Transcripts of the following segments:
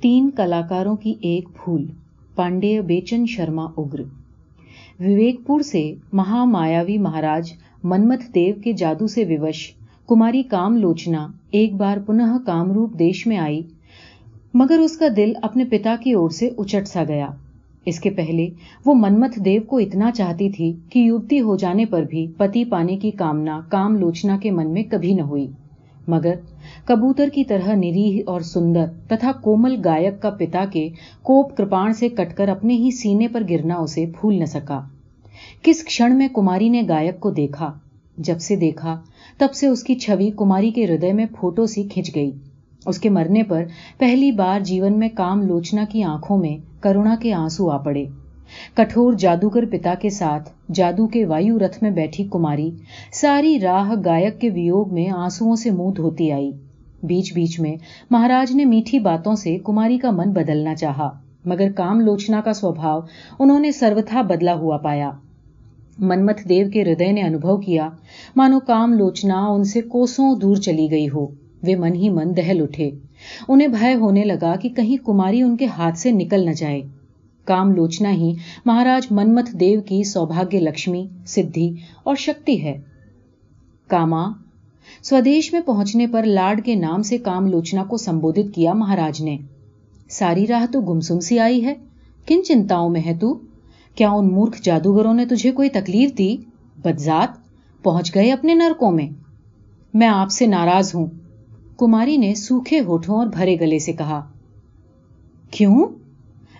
تین کلاکاروں کی ایک پھول، پانڈے بیچن شرما اگر۔ وویک پور سے مہا مایاوی مہاراج منمت دیو کے جادو سے ووش کماری کام لوچنا ایک بار پنہ کام روپ دیش میں آئی، مگر اس کا دل اپنے پتا کی اور سے اچٹ سا گیا۔ اس کے پہلے وہ منمت دیو کو اتنا چاہتی تھی کہ یوتی ہو جانے پر بھی پتی پانے کی کامنا، کام لوچنا کے من میں کبھی نہ ہوئی۔ مگر کبوتر کی طرح نریح اور سندر تتھا کومل گائک کا پتا کے کوپ کرپان سے کٹ کر اپنے ہی سینے پر گرنا اسے پھول نہ سکا۔ کس کھڑ میں کماری نے گائک کو دیکھا؟ جب سے دیکھا، تب سے اس کی چھوی کماری کے ہردے میں پھوٹو سی کھنچ گئی۔ اس کے مرنے پر پہلی بار جیون میں کام لوچنا کی آنکھوں میں کرونا کے آنسو آ پڑے۔ کٹور جادوگر پتا کے ساتھ جادو کے وایو رتھ میں بیٹھی کماری ساری راہ گائک کے ویوگ میں آنسو سے منہ دھوتی آئی۔ بیچ بیچ میں مہاراج نے میٹھی باتوں سے کماری کا من بدلنا چاہا، مگر کام لوچنا کا سوبھاؤ انہوں نے سروتھا بدلا ہوا پایا۔ منمت دیو کے ہردے نے انوبھو کیا، مانو کام لوچنا ان سے کوسوں دور چلی گئی ہو، وہ من ہی من دہل اٹھے۔ انہیں بھے ہونے لگا کہ کہیں کماری ان کے ہاتھ سے نکل نہ جائے۔ کام لوچنا ہی مہاراج منمت دیو کی سوبھاگیہ لکشمی، سدھی اور شکتی ہے۔ کاما سودیش میں پہنچنے پر لاڈ کے نام سے کام لوچنا کو سمبودت کیا مہاراج نے۔ ساری راہ تو گمسم سی آئی ہے۔ کن چنتاؤں میں ہے تو؟ کیا ان مورکھ جادوگروں نے تجھے کوئی تکلیف دی؟ بدزات پہنچ گئے اپنے نرکوں میں۔ میں آپ سے ناراض ہوں۔ کماری نے سوکھے ہوٹھوں اور بھرے گلے سے کہا۔ کیوں؟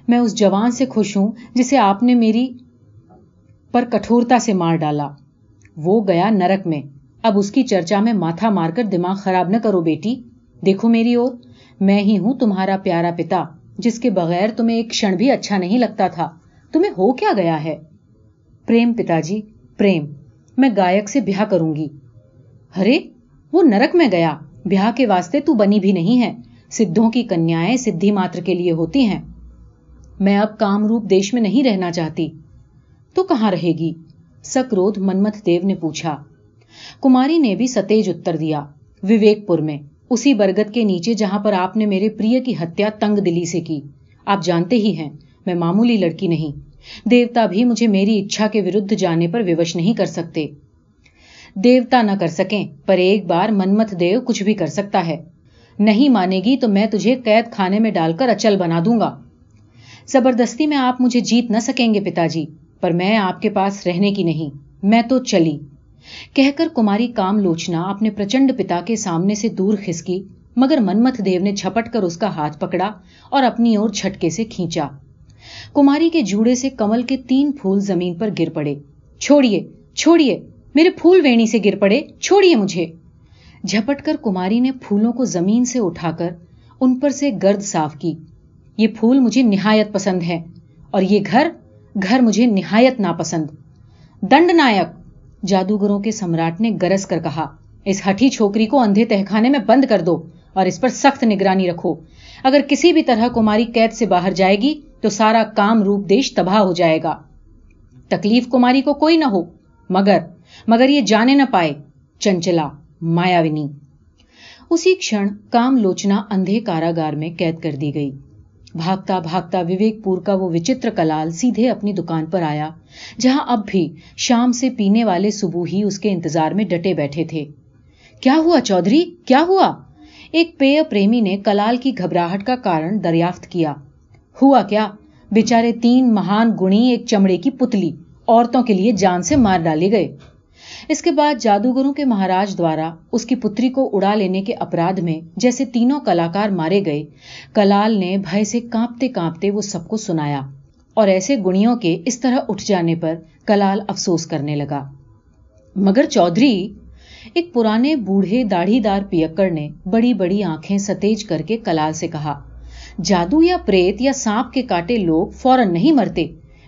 میں اس جوان سے خوش ہوں جسے آپ نے میری پر کٹورتا سے مار ڈالا۔ وہ گیا نرک میں۔ اب اس کی چرچا میں ماتھا مار کر دماغ خراب نہ کرو بیٹی۔ دیکھو میری اور، میں ہی ہوں تمہارا پیارا پتا، جس کے بغیر تمہیں ایک کھڑ بھی اچھا نہیں لگتا تھا۔ تمہیں ہو کیا گیا ہے؟ پریم پتا جی پریم، میں گائک سے بیاہ کروں گی۔ ارے، وہ نرک میں گیا۔ بیاہ کے واسطے تو بنی بھی نہیں ہے۔ سدھوں کی کنیائیں سدھی ماتر کے لیے ہوتی ہیں۔ میں اب کام روپ دیش میں نہیں رہنا چاہتی۔ تو کہاں رہے گی؟ سکرودھ منمت دیو نے پوچھا۔ کماری نے بھی ستیج اتر دیا۔ وویک پور میں، اسی برگت کے نیچے جہاں پر آپ نے میرے پریہ کی ہتیا تنگ دلی سے کی۔ آپ جانتے ہی ہیں، میں معمولی لڑکی نہیں۔ دیوتا بھی مجھے میری اچھا کے ورد جانے پر ووش نہیں کر سکتے۔ دیوتا نہ کر سکیں، پر ایک بار منمت دیو کچھ بھی کر سکتا ہے۔ نہیں مانے گی تو میں تجھے قید خانے میں ڈال کر اچل بنا دوں گا۔ زبردستی میں آپ مجھے جیت نہ سکیں گے پتا جی پر میں آپ کے پاس رہنے کی نہیں۔ میں تو چلی۔ کہہ کر کماری کام لوچنا اپنے پرچنڈ پتا کے سامنے سے دور کھسکی مگر منمت دیو نے جھپٹ کر اس کا ہاتھ پکڑا اور اپنی اور جھٹکے سے کھینچا۔ کماری کے جوڑے سے کمل کے تین پھول زمین پر گر پڑے۔ چھوڑیے چھوڑیے، میرے پھول ویڑی سے گر پڑے، چھوڑیے مجھے۔ جھپٹ کر کماری نے پھولوں کو زمین سے اٹھا کر ان پر سے گرد صاف کی۔ یہ پھول مجھے نہایت پسند ہے اور یہ گھر گھر مجھے نہایت ناپسند۔ دنڈ نائک جادوگروں کے سمراٹ نے گرس کر کہا، اس ہٹھی چھوکری کو اندھے تہخانے میں بند کر دو اور اس پر سخت نگرانی رکھو۔ اگر کسی بھی طرح کماری قید سے باہر جائے گی تو سارا کام روپ دیش تباہ ہو جائے گا۔ تکلیف کماری کو کوئی نہ ہو، مگر مگر یہ جانے نہ پائے، چنچلا مایاونی اسی کھڑ کام لوچنا اندھے کاراگار میں قید کر دی گئی۔ بھاگتا بھاگتا وویک پور کا وہ وچتر کلال سیدھے اپنی دکان پر آیا، جہاں اب بھی شام سے پینے والے صبح ہی اس کے انتظار میں ڈٹے بیٹھے تھے۔ کیا ہوا چودھری؟ کیا ہوا؟ ایک پے پریمی نے کلال کی گھبراہٹ کا کارن دریافت کیا۔ ہوا کیا؟ بےچارے تین مہان گنی ایک چمڑے کی پتلی، عورتوں کے لیے جان سے مار ڈالے گئے۔ اس کے بعد جادوگروں کے مہاراج دوارا اس کی پتری کو اڑا لینے کے اپرادھ میں جیسے تینوں کلاکار مارے گئے، کلال نے بھائی سے کانپتے کانپتے وہ سب کو سنایا اور ایسے گڑیوں کے اس طرح اٹھ جانے پر کلال افسوس کرنے لگا۔ مگر چودھری، ایک پرانے بوڑھے داڑھی دار پیکڑ نے بڑی بڑی آنکھیں ستیج کر کے کلال سے کہا، جادو یا پریت یا سانپ کے کاٹے لوگ فوراً نہیں مرتے۔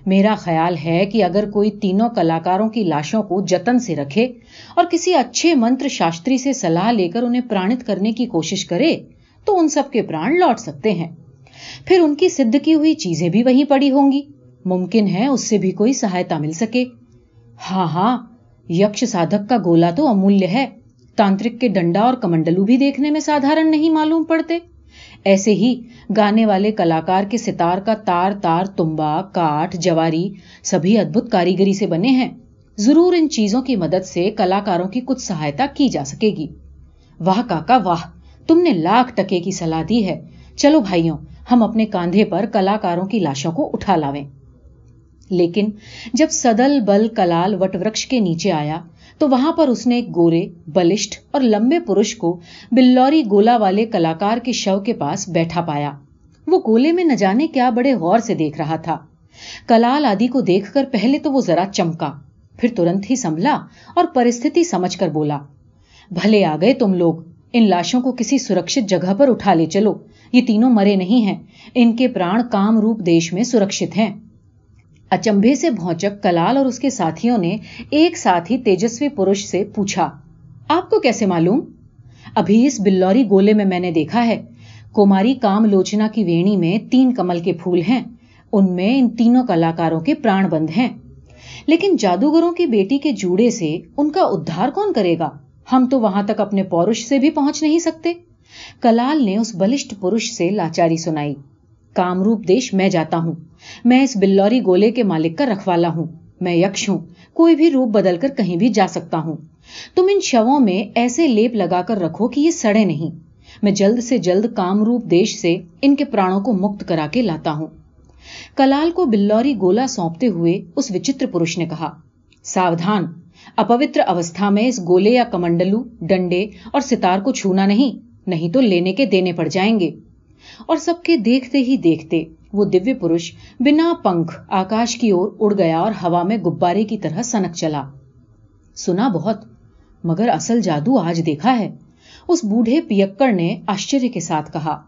میرا خیال ہے کہ اگر کوئی تینوں کلاکاروں کی لاشوں کو جتن سے رکھے اور کسی اچھے منتر شاستری سے صلاح لے کر انہیں پرانت کرنے کی کوشش کرے، تو ان سب کے پران لوٹ سکتے ہیں۔ پھر ان کی سدھ کی ہوئی چیزیں بھی وہیں پڑی ہوں گی۔ ممکن ہے اس سے بھی کوئی سہایتا مل سکے۔ ہاں ہاں یکش سادھک کا گولا تو امولیہ ہے۔ تانترک کے ڈنڈا اور کمنڈلو بھی دیکھنے میں سادھارن نہیں معلوم پڑتے۔ ایسے ہی گانے والے کلاکار کے ستار کا تار تار تمبا، کاٹ، جواری سبھی ادبت کاریگری سے بنے ہیں۔ ضرور ان چیزوں کی مدد سے کلاکاروں کی کچھ سہایتا کی جا سکے گی۔ واہ کاکا، واہ، تم نے لاکھ ٹکے کی سلاح دی ہے۔ چلو بھائیوں، ہم اپنے کاندھے پر کلاکاروں کی لاشوں کو اٹھا لاویں۔ لیکن جب سدل بل کلال وٹ ورکش کے نیچے آیا تو وہاں پر اس نے ایک گورے، بلشٹ اور لمبے پروش کو بلوری گولا والے کلاکار کے شو کے پاس بیٹھا پایا۔ وہ گولے میں نہ جانے کیا بڑے غور سے دیکھ رہا تھا۔ کلال آدی کو دیکھ کر پہلے تو وہ ذرا چمکا، پھر ترنت ہی سنبھلا اور پرستھتی سمجھ کر بولا، بھلے آ گئے تم لوگ، ان لاشوں کو کسی سرکشت جگہ پر اٹھا لے چلو، یہ تینوں مرے نہیں ہیں، ان کے پران کام روپ دیش میں سرکشت ہیں۔ اچمبے سے بھونچک کلال اور اس کے ساتھیوں نے ایک ساتھ ہی تیجسوی پروش سے پوچھا، آپ کو کیسے معلوم؟ ابھی اس بلوری گولے میں میں نے دیکھا ہے کوماری کام لوچنا کی ویڑی میں تین کمل کے پھول ہیں، ان میں ان تینوں کلاکاروں کے پران بند ہیں۔ لیکن جادوگروں کی بیٹی کے جوڑے سے ان کا ادھار کون کرے گا؟ ہم تو وہاں تک اپنے پورش سے بھی پہنچ نہیں سکتے۔ کلال نے اس بلشٹ پروش سے لاچاری سنائی۔ کامروپ دیش میں جاتا ہوں۔ میں اس بلوری گولے کے مالک کا رکھوالا ہوں۔ میں یکش ہوں۔ کوئی بھی روپ بدل کر کہیں بھی جا سکتا ہوں۔ تم ان شووں میں ایسے لیپ لگا کر رکھو کہ یہ سڑے نہیں۔ میں جلد سے جلد کامروپ دیش سے ان کے پرانوں کو مکت کرا کے لاتا ہوں۔ کلال کو بلوری گولا سونپتے ہوئے اس وچتر پروش نے کہا، ساودھان، اپوتر اوستھا میں اس گولے یا کمنڈلو، ڈنڈے اور ستار کو چھونا نہیں نہیں تو لینے کے دینے پڑ جائیں گے۔ اور سب کے دیکھتے ہی دیکھتے وہ دیوی پروش بنا پنکھ آکاش کی اور اڑ گیا اور ہوا میں گبارے کی طرح سنک چلا۔ سنا بہت، مگر اصل جادو آج دیکھا ہے۔ اس بوڑھے پیکڑ نے آشچر کے ساتھ کہا۔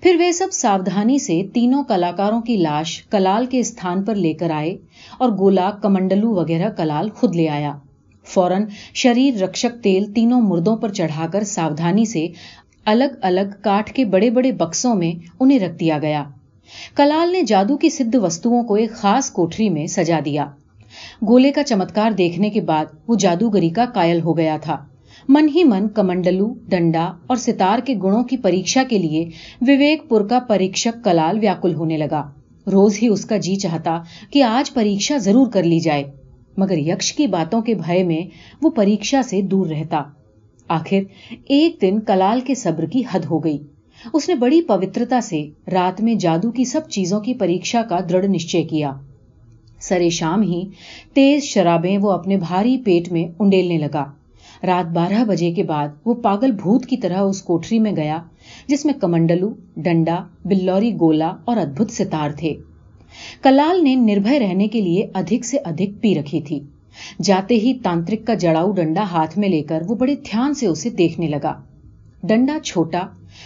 پھر وہ سب ساودھانی سے تینوں کلاکاروں کی لاش کلال کے استھان پر لے کر آئے اور گولا کمنڈلو وغیرہ کلال خود لے آیا۔ فوراً شریر رکشک تیل تینوں مردوں پر چڑھا کر ساودھانی سے الگ الگ کاٹ کے بڑے بڑے بکسوں میں انہیں رکھ دیا گیا۔ کلال نے جادو کی سدھ وستوؤں کو ایک خاص کوٹری میں سجا دیا۔ گولے کا چمتکار دیکھنے کے بعد وہ جادوگری کا کائل ہو گیا تھا۔ من ہی من، کمنڈلو ڈنڈا اور ستار کے گڑوں کی پریکشا کے لیے وویک پور کا پریکشک کلال ویاکل ہونے لگا۔ روز ہی اس کا جی چاہتا کہ آج پریکشا ضرور کر لی جائے، مگر یکش کی باتوں کے بھے میں وہ پریکشا سے دور رہتا۔ آخر ایک دن کلال کے صبر کی حد ہو گئی۔ اس نے بڑی پوترتا سے رات میں جادو کی سب چیزوں کی پریکشا کا دڑ نشچے کیا۔ سرے شام ہی تیز شرابیں وہ اپنے بھاری پیٹ میں انڈیلنے لگا۔ رات بارہ بجے کے بعد وہ پاگل بھوت کی طرح اس کوٹری میں گیا، جس میں کمنڈلو، ڈنڈا بلوری گولا اور ادبت ستار تھے۔ کلال نے نربھے رہنے کے لیے ادھک سے ادھک پی رکھی تھی۔ جاتے ہی تانترک کا جڑاؤ ڈنڈا ہاتھ میں لے کر وہ بڑے دھیان سے اسے دیکھنے لگا۔ ڈنڈا چھوٹا،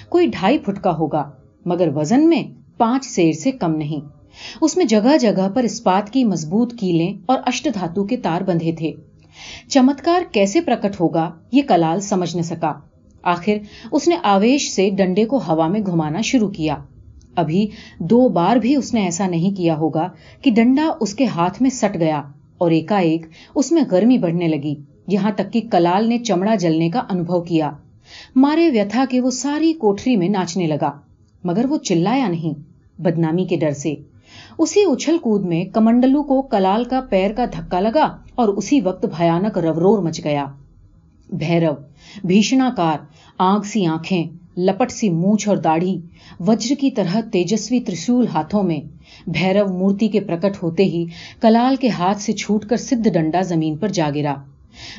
کوئی ڈھائی فٹ کا ہوگا، مگر وزن میں پانچ سیر سے کم نہیں۔ اس میں جگہ جگہ پر اسپات کی مضبوط کیلیں اور اشٹ دھاتو کے تار بندھے تھے۔ چمتکار کیسے پرکٹ ہوگا، یہ کلال سمجھ نہ سکا۔ آخر اس نے آویش سے ڈنڈے کو ہوا میں گھمانا شروع کیا۔ ابھی دو بار بھی اس نے ایسا نہیں کیا ہوگا کہ ڈنڈا اس کے ہاتھ میں سٹ گیا۔ اور ایک اس میں گرمی بڑھنے لگی، یہاں تک کہ کلال نے چمڑا جلنے کا انبھو کیا۔ مارے ویتھا کے وہ ساری کوٹری میں ناچنے لگا، مگر وہ چلایا نہیں، بدنامی کے ڈر سے۔ اسی اچھل کود میں کمنڈلو کو کلال کا پیر کا دھکا لگا اور اسی وقت بھیانک رورور مچ گیا۔ بھیرو بھیشنا کار آگ سی آنکھیں، لپٹ سی مونچھ اور داڑھی، وجر کی طرح تیجسوی ترسول ہاتھوں میں۔ بھیرو مورتی کے پرکٹ ہوتے ہی کلال کے ہاتھ سے چھوٹ کر سدھ ڈنڈا زمین پر جا گرا۔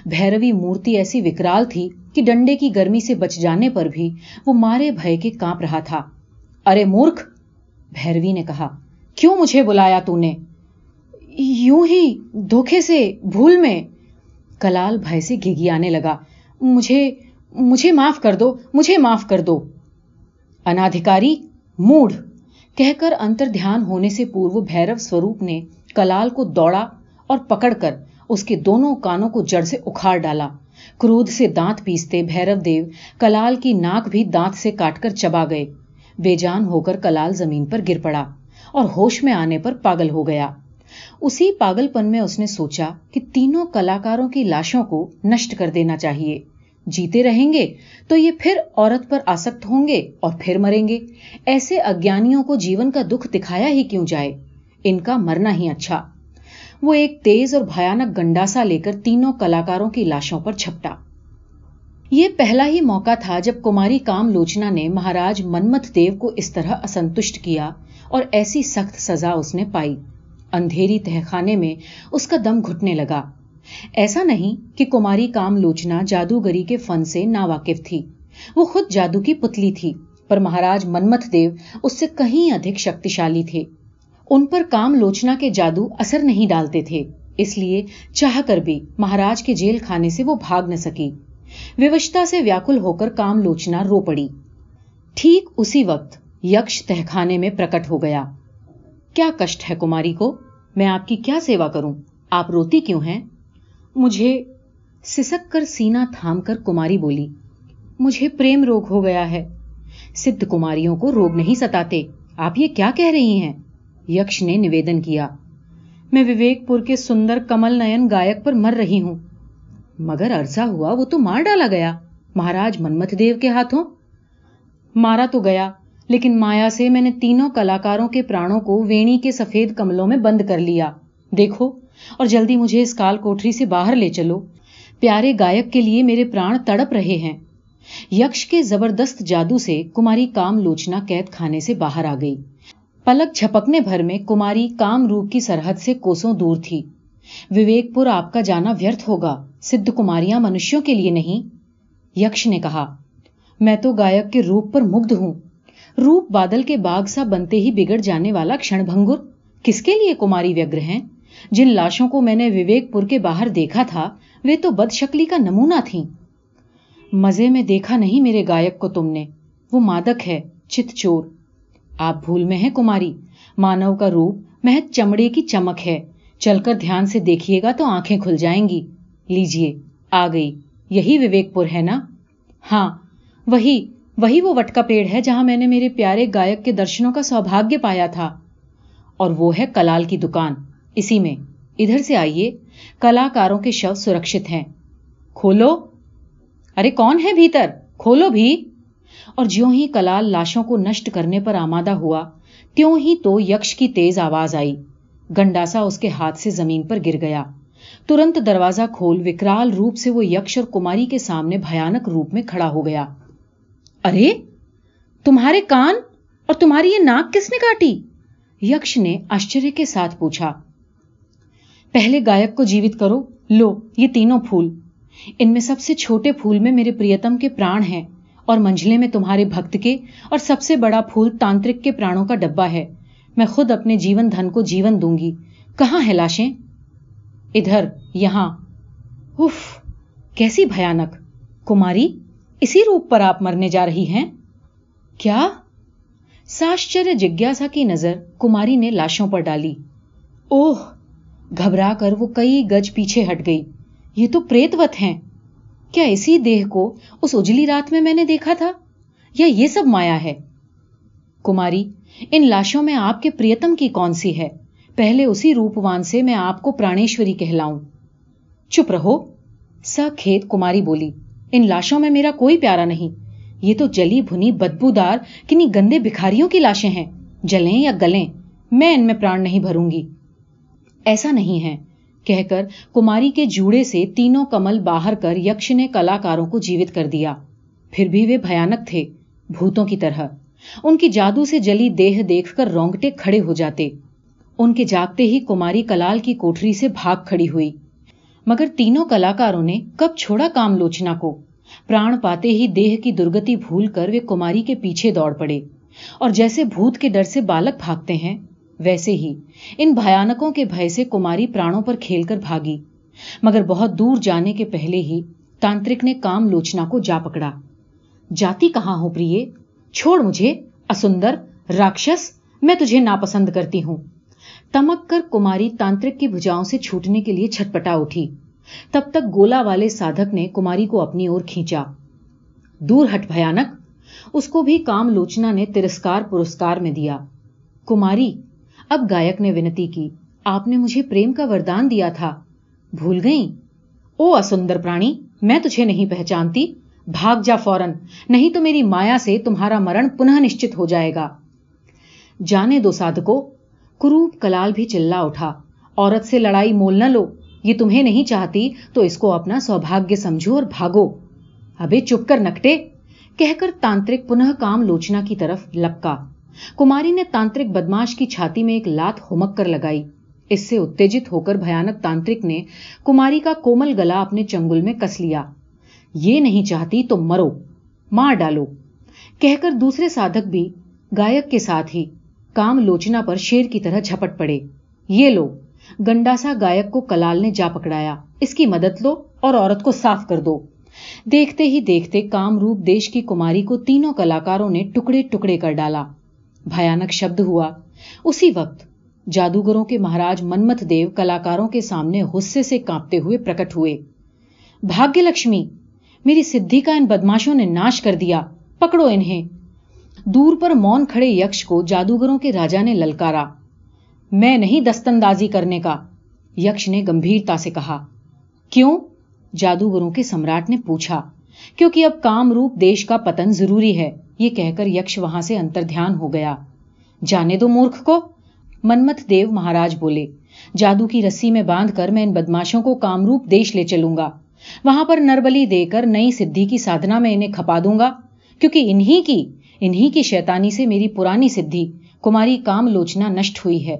بھیروی مورتی ایسی وکرال تھی کہ ڈنڈے کی گرمی سے بچ جانے پر بھی وہ مارے بھائی کے کانپ رہا تھا۔ ارے مورکھ! بھیروی نے کہا، کیوں مجھے بلایا تو نے؟ یوں ہی دھوکے سے بھول میں۔ کلال بھائی سے گھگی آنے لگا، مجھے مجھے معاف کر دو، مجھے معاف کر دو۔ انادھکاری موڑ۔ کہہ کر انتر دھیان ہونے سے پورو بھیرو سوروپ نے کلال کو دوڑا اور پکڑ کر اس کے دونوں کانوں کو جڑ سے اکھاڑ ڈالا۔ کرود سے دانت پیستے بھیرو دیو کلال کی ناک بھی دانت سے کاٹ کر چبا گئے۔ بے جان ہو کر کلال زمین پر گر پڑا اور ہوش میں آنے پر پاگل ہو گیا۔ اسی پاگل پن میں اس نے سوچا کہ تینوں کلاکاروں کی لاشوں کو نشٹ کر دینا چاہیے۔ جیتے رہیں گے تو یہ پھر عورت پر آسکت ہوں گے اور پھر مریں گے۔ ایسے اگیانیوں کو جیون کا دکھ دکھایا ہی کیوں جائے؟ ان کا مرنا ہی اچھا۔ وہ ایک تیز اور بھیانک گنڈاسا لے کر تینوں کلاکاروں کی لاشوں پر چھپٹا۔ یہ پہلا ہی موقع تھا جب کماری کام لوچنا نے مہاراج منمت دیو کو اس طرح اسنتشٹ کیا اور ایسی سخت سزا اس نے پائی۔ اندھیری تہخانے میں اس کا دم گھٹنے لگا۔ ایسا نہیں کہ کماری کام لوچنا جادوگری کے فن سے نا واقف تھی۔ وہ خود جادو کی پتلی تھی، پر مہاراج منمت دیو اس سے کہیں ادھک شکتیشالی تھے۔ ان پر کام لوچنا کے جادو اثر نہیں ڈالتے تھے، اس لیے چاہ کر بھی مہاراج کے جیل کھانے سے وہ بھاگ نہ سکی۔ ووشتا سے ویاکل ہو کر کام لوچنا رو پڑی۔ ٹھیک اسی وقت یکش تہخانے میں پرکٹ ہو گیا۔ کیا کشٹ ہے کماری کو؟ میں آپ کی کیا سیوا کروں؟ آپ روتی کیوں ہیں؟ مجھے سسک کر سینا تھام کر کماری بولی، مجھے پریم روگ ہو گیا ہے۔ سدھ کماریوں کو روگ نہیں ستاتے۔ آپ یہ کیا کہہ رہی ہیں؟ یکش نے نویدن کیا۔ میں وویک پور کے سندر کمل نین گائک پر مر رہی ہوں۔ مگر عرصہ ہوا، وہ تو مار ڈالا گیا۔ مہاراج منمت دیو کے ہاتھوں؟ مارا تو گیا، لیکن مایا سے میں نے تینوں کلاکاروں کے پرانوں کو ویڑی کے سفید کملوں میں بند کر لیا۔ دیکھو اور جلدی مجھے اس کال کوٹری سے باہر لے چلو۔ پیارے گائک کے لیے میرے پران تڑپ رہے ہیں۔ یکش کے زبردست جادو سے کماری کام لوچنا قید کھانے سے باہر آ گئی۔ پلک جھپکنے بھر میں کماری کام روپ کی سرحد سے کوسوں دور تھی۔ وویک پور آپ کا جانا ویرتھ ہوگا۔ سدھ کماریاں منشیوں کے لیے نہیں۔ یکش نے کہا، میں تو گائک کے روپ پر مگدھ ہوں۔ روپ بادل کے باغ سا بنتے ہی بگڑ جانے والا کھڑ بھنگر۔ کس کے لیے کماری ویگر ہیں؟ جن لاشوں کو میں نے وویک پور کے باہر دیکھا تھا، وہ تو بد شکلی کا نمونہ تھی مزے میں دیکھا نہیں میرے گائک کو تم نے۔ وہ مادک ہے، چت چور۔ آپ بھول میں ہیں کماری۔ مانو کا روپ محت چمڑے کی چمک ہے۔ چل کر دھیان سے دیکھیے گا تو آنکھیں کھل جائیں گی۔ لیجیے، آ گئی۔ یہی وویک پور ہے نا؟ ہاں وہی وہی وہ وٹکا پیڑ ہے جہاں میں نے میرے پیارے گائک کے درشنوں کا سوبھاگیہ پایا تھا۔ اور وہ ہے کلال کی دکان۔ اسی میں، ادھر سے آئیے، کلاکاروں کے شو سرکشت ہیں۔ کھولو۔ ارے، کون ہے بھیتر؟ کھولو بھی۔ اور جیوں ہی کلال لاشوں کو نشٹ کرنے پر آمادہ ہوا، تیوں ہی تو یکش کی تیز آواز آئی۔ گنڈاسا اس کے ہاتھ سے زمین پر گر گیا۔ ترنت دروازہ کھول وکرال روپ سے وہ یکش اور کماری کے سامنے بھیانک روپ میں کھڑا ہو گیا۔ ارے، تمہارے کان اور تمہاری یہ ناک کس نے کاٹی؟ یکش نے آشچر کے ساتھ پوچھا۔ پہلے گائک کو جیوت کرو، لو، یہ تینوں پھول۔ ان میں سب سے چھوٹے پھول میں میرے پریتم کے پران ہیں اور منجلے میں تمہارے بھکت کے اور سب سے بڑا پھول تانترک کے پرانوں کا ڈبا ہے۔ میں خود اپنے جیون دھن کو جیون دوں گی۔ کہاں ہے لاشیں؟ ادھر، یہاں۔ اف کیسی بھیانک۔ کماری، اسی روپ پر آپ مرنے جا رہی ہیں؟ کیا؟ ساشچر جگیاسا کی نظر کماری نے لاشوں پر ڈالی۔ اوہ گھبرا کر وہ کئی گج پیچھے ہٹ گئی۔ یہ تو پریتوت ہیں۔ کیا اسی دیہ کو اس اجلی رات میں میں نے دیکھا تھا؟ یا یہ سب مایا ہے؟ کماری، ان لاشوں میں آپ کے پریتم کی کون سی ہے؟ پہلے اسی روپوان سے میں آپ کو پرانیشوری کہلاؤں۔ چپ رہو۔ س کھیت، کماری بولی، ان لاشوں میں میرا کوئی پیارا نہیں۔ یہ تو جلی بھنی بدبودار، کنی گندے بکھاریوں کی لاشیں ہیں۔ جلیں یا گلیں، میں ان میں پران نہیں بھروں گی۔ ایسا نہیں ہے۔ کہہ کر کماری کے جوڑے سے تینوں کمل باہر کر یکش نے کلاکاروں کو جیوت کر دیا۔ پھر بھی وہ بھیانک تھے بھوتوں کی طرح۔ ان کی جادو سے جلی دیہ دیکھ کر رونگٹے کھڑے ہو جاتے۔ ان کے جاگتے ہی کماری کلال کی کوٹری سے بھاگ کھڑی ہوئی۔ مگر تینوں کلاکاروں نے کب چھوڑا کام لوچنا کو؟ پران پاتے ہی دیہ کی درگتی بھول کر وہ کماری کے پیچھے دوڑ پڑے۔ اور جیسے بھوت کے ڈر سے بالک بھاگتے ہیں ویسے ہی، ان بھیانکوں کے بھائی سے کماری پرانوں پر کھیل کر بھاگی۔ مگر بہت دور جانے کے پہلے ہی تانترک نے کام لوچنا کو جا پکڑا۔ جاتی کہاں ہوں پریے؟ چھوڑ مجھے، اسندر، راکشس، میں تجھے ناپسند کرتی ہوں۔ تمک کر کماری تانترک کی بھجاؤں سے چھوٹنے کے لیے چھٹپٹا اٹھی۔ تب تک گولا والے سادھک نے کماری کو اپنی اور کھینچا۔ دور ہٹ بھیانک، اس کو بھی کام لوچنا نے ترسکار پرسکار میں دیا۔ کماری اب گائک نے ونتی کی، آپ نے مجھے پریم کا وردان دیا تھا۔ بھول گئی او اسندر پرانی، میں تجھے نہیں پہچانتی۔ بھاگ جا فوراً، نہیں تو میری مایا سے تمہارا مرن پنہ نشچت ہو جائے گا۔ جانے دو سادھکو، کروپ کلال بھی چلا اٹھا۔ عورت سے لڑائی مول نہ لو، یہ تمہیں نہیں چاہتی، تو اس کو اپنا سوبھاگیہ سمجھو اور بھاگو۔ ابے چپ کر نکٹے، کہہ کر تانترک پنہ کام لوچنا کی طرف لپکا۔ کماری نے تانترک بدماش کی چھاتی میں ایک لات ہومک کر لگائی۔ اس سے اتےجت ہو کر بھیانک تانترک نے کماری کا کومل گلا اپنے چنگل میں کس لیا۔ یہ نہیں چاہتی تو مرو، مار ڈالو۔ کہہ کر دوسرے سادھک بھی گائک کے ساتھ ہی کام لوچنا پر شیر کی طرح جھپٹ پڑے۔ یہ لو گنڈاسا گائک کو کلال نے جا پکڑایا۔ اس کی مدد لو اور عورت کو صاف کر دو۔ دیکھتے ہی دیکھتے کام روپ دیش کی کماری کو تینوں کلاکاروں نے ٹکڑے ٹکڑے کر ڈالا۔ بھیانک شبد ہوا۔ اسی وقت جادوگروں کے مہاراج منمت دیو کلاکاروں کے سامنے غصے سے کانپتے ہوئے پرکٹ ہوئے۔ بھاگیہ لکشمی، میری سدھی کا ان بدماشوں نے ناش کر دیا، پکڑو انہیں۔ دور پر مون کھڑے یکش کو جادوگروں کے راجا نے للکارا۔ میں نہیں دستندازی کرنے کا، یکش نے گمبھیرتا سے کہا۔ کیوں؟ جادوگروں کے سمراٹ نے پوچھا، کیونکہ اب کام روپ دیش کا پتن ضروری ہے۔ یہ کہہ کر یکش وہاں سے انتر دھیان ہو گیا۔ جانے دو مورکھ کو؟ منمت دیو مہاراج بولے، جادو کی رسی میں باندھ کر میں ان بدماشوں کو کام روپ دیش لے چلوں گا۔ وہاں پر نربلی دے کر نئی سدھی کی سادھنا میں انہیں کھپا دوں گا، کیونکہ انہی کی انہی کی شیطانی سے میری پرانی سدھی، کماری کام لوچنا نشٹ ہوئی ہے۔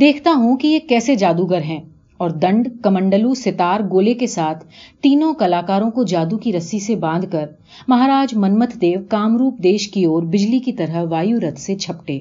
دیکھتا ہوں کہ یہ کیسے جادوگر ہیں۔ اور دنڈ، کمنڈلو، ستار، گولے کے ساتھ تینوں کلاکاروں کو جادو کی رسی سے باندھ کر مہاراج منمت دیو کامروپ دیش کی اور بجلی کی طرح وایو رتھ سے چھپٹے۔